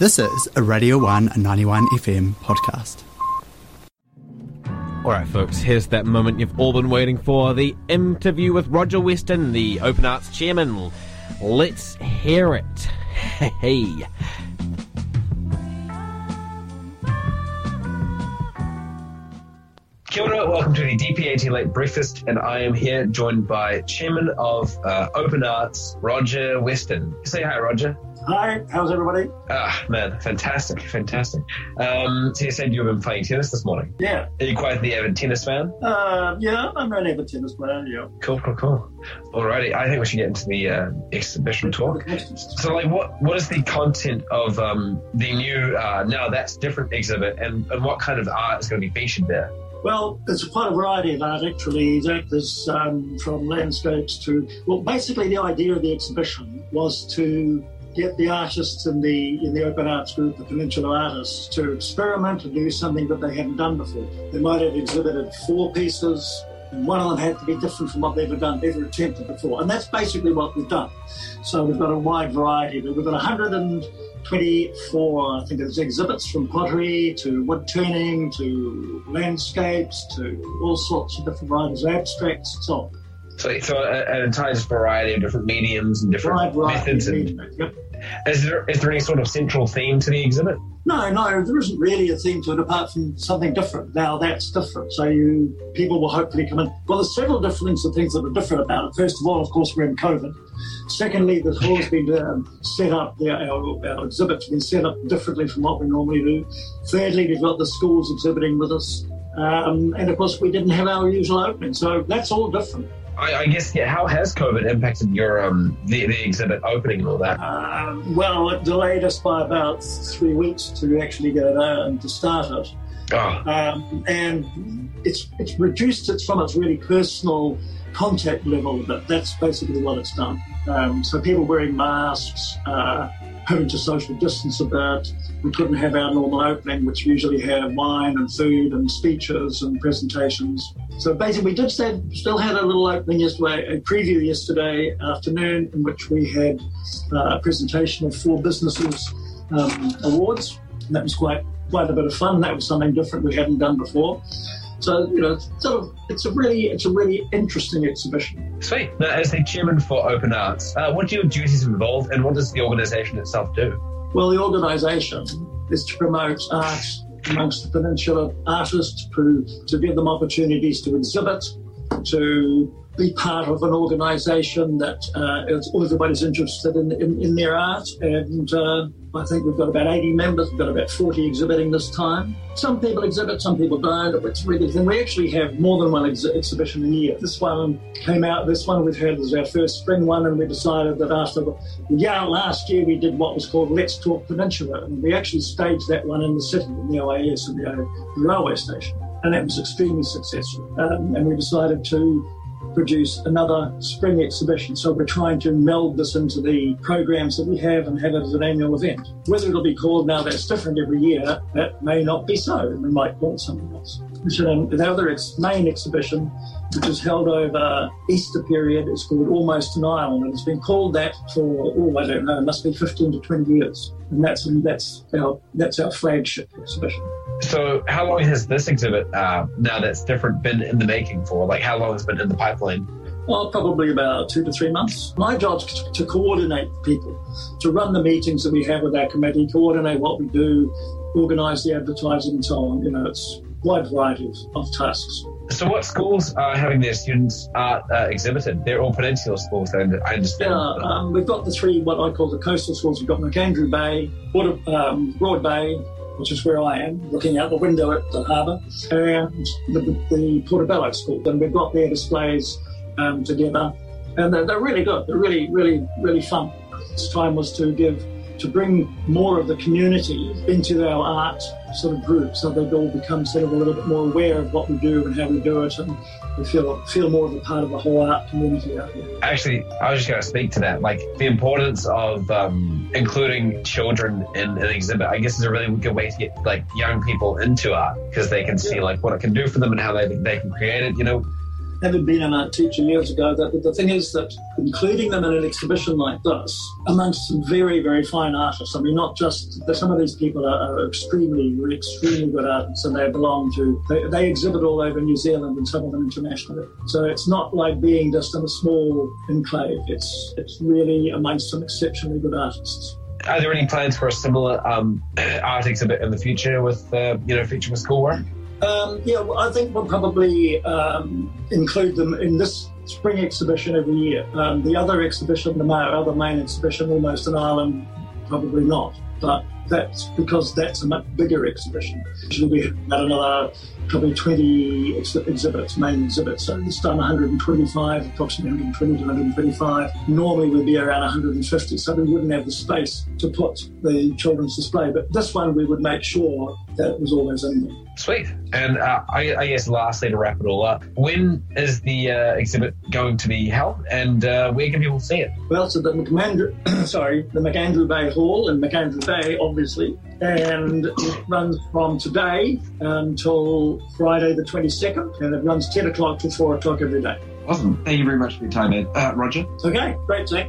This is a Radio 1 91 FM podcast. All right, folks, here's that moment you've all been waiting for the interview with Roger Weston, the Open Arts chairman. Let's hear it. Hey. Kia ora, welcome to the DPAT Late Breakfast, and I am here joined by Chairman of uh, Open Arts, Roger Weston. Say hi, Roger. Hi, how's everybody? Ah, man, fantastic, fantastic. Um, so you said you've been playing tennis this morning. Yeah. Are you quite the avid tennis fan? Uh, yeah, I'm an avid tennis player, yeah. Cool, cool, cool. Alrighty, I think we should get into the uh, exhibition talk. So, like, what what is the content of um, the new uh, Now That's Different exhibit, and, and what kind of art is going to be featured there? Well, there's quite a variety of art actually. There's um, from landscapes to well, basically the idea of the exhibition was to get the artists in the in the open arts group, the Peninsula artists, to experiment and do something that they hadn't done before. They might have exhibited four pieces, one of them had to be different from what they've ever done, ever attempted before. And that's basically what we've done. So we've got a wide variety. We've got 124, I think it's exhibits from pottery to wood turning to landscapes to all sorts of different varieties, of abstracts, and so on. So, so a- an entire variety of different mediums and different variety methods. And, yep. is there is there any sort of central theme to the exhibit? No, no, there isn't really a theme to it apart from something different. Now that's different. So you people will hopefully come in. Well, there's several different things, things that are different about it. First of all, of course, we're in COVID. Secondly, the hall's been um, set up. The, our, our exhibit's been set up differently from what we normally do. Thirdly, we've got the schools exhibiting with us. Um, and of course, we didn't have our usual opening. So that's all different. I, I guess yeah. How has COVID impacted your um the, the exhibit opening and all that? Um, well, it delayed us by about three weeks to actually get it out and to start it. Oh, um, and it's it's reduced it from its really personal contact level, but that's basically what it's done. Um, so people wearing masks, uh, having to social distance a bit. We couldn't have our normal opening, which usually have wine and food and speeches and presentations. So basically, we did still had a little opening yesterday, a preview yesterday afternoon, in which we had uh, a presentation of four businesses um, awards. And that was quite quite a bit of fun. That was something different we hadn't done before. So you know, it's sort of it's a really it's a really interesting exhibition. sweet. Now, as the chairman for Open Arts, uh, what do your duties involve, and what does the organisation itself do? Well, the organisation is to promote art amongst the peninsula artists, to, to give them opportunities to exhibit, to be part of an organisation that uh, everybody's interested in, in, in their art. And uh, I think we've got about 80 members, we've got about 40 exhibiting this time. Some people exhibit, some people don't. It's really thing. We actually have more than one ex- exhibition a year. This one came out, this one we've had is our first spring one, and we decided that after the yeah, last year we did what was called Let's Talk Peninsula, and we actually staged that one in the city, in the OAS and O- the railway station. And it was extremely successful. Um, and we decided to produce another spring exhibition. So we're trying to meld this into the programs that we have and have it as an annual event. Whether it'll be called now that's different every year, that may not be so. We might call it something else. So the other ex- main exhibition, which is held over Easter period, is called Almost an Island, and it's been called that for oh I don't know, it must be 15 to 20 years, and that's that's our that's our flagship exhibition. So, how long has this exhibit uh, now that's different been in the making for? Like, how long has it been in the pipeline? Well, probably about two to three months. My job's to, to coordinate people, to run the meetings that we have with our committee, coordinate what we do, organise the advertising and so on. You know, it's wide variety of, of tasks. So, what schools are having their students art uh, exhibited? They're all peninsula schools, I I understand. Yeah, um, we've got the three, what I call the coastal schools. We've got Macandrew Bay, Water, um, Broad Bay, which is where I am, looking out the window at the harbour, and the, the Portobello School. And we've got their displays um, together, and they're, they're really good. They're really, really, really fun. This time was to give, to bring more of the community into our art sort of group, so they all become sort of a little bit more aware of what we do and how we do it, and we feel feel more of a part of the whole art community out here. Actually, I was just going to speak to that. Like, the importance of um, including children in an exhibit, I guess, is a really good way to get like young people into art because they can see like what it can do for them and how they, they can create it. You know, having been an art teacher years ago, that the thing is that including them in an exhibition like this, amongst some very, very fine artists, I mean, not just some of these people are, are extremely, extremely good artists and they belong to, they, they exhibit all over New Zealand and some of them internationally. So it's not like being just in a small enclave. It's, it's really amongst some exceptionally good artists. Are there any plans for a similar um, art exhibit in the future with, uh, you know, featuring schoolwork? Um, yeah, well, I think we'll probably um, include them in this spring exhibition every year. Um, the other exhibition, the other main exhibition, almost an island, probably not. But that's because that's a much bigger exhibition. Usually we have another probably 20 ex- exhibits, main exhibits. So this time 125, approximately 120 to 125. Normally we'd be around 150, so we wouldn't have the space to put the children's display. But this one we would make sure that was always in there. Sweet. And uh, I, I, guess lastly, to wrap it all up, when is the uh, exhibit going to be held, and uh, where can people see it? Well, so the Macandrew, sorry, the Macandrew Bay Hall in Macandrew Bay, obviously, and it runs from today until Friday the 22nd, and it runs 10 o'clock to 4 o'clock every day. Awesome. Thank you very much for your time, Ed. Uh, Roger. Okay, great, Zach.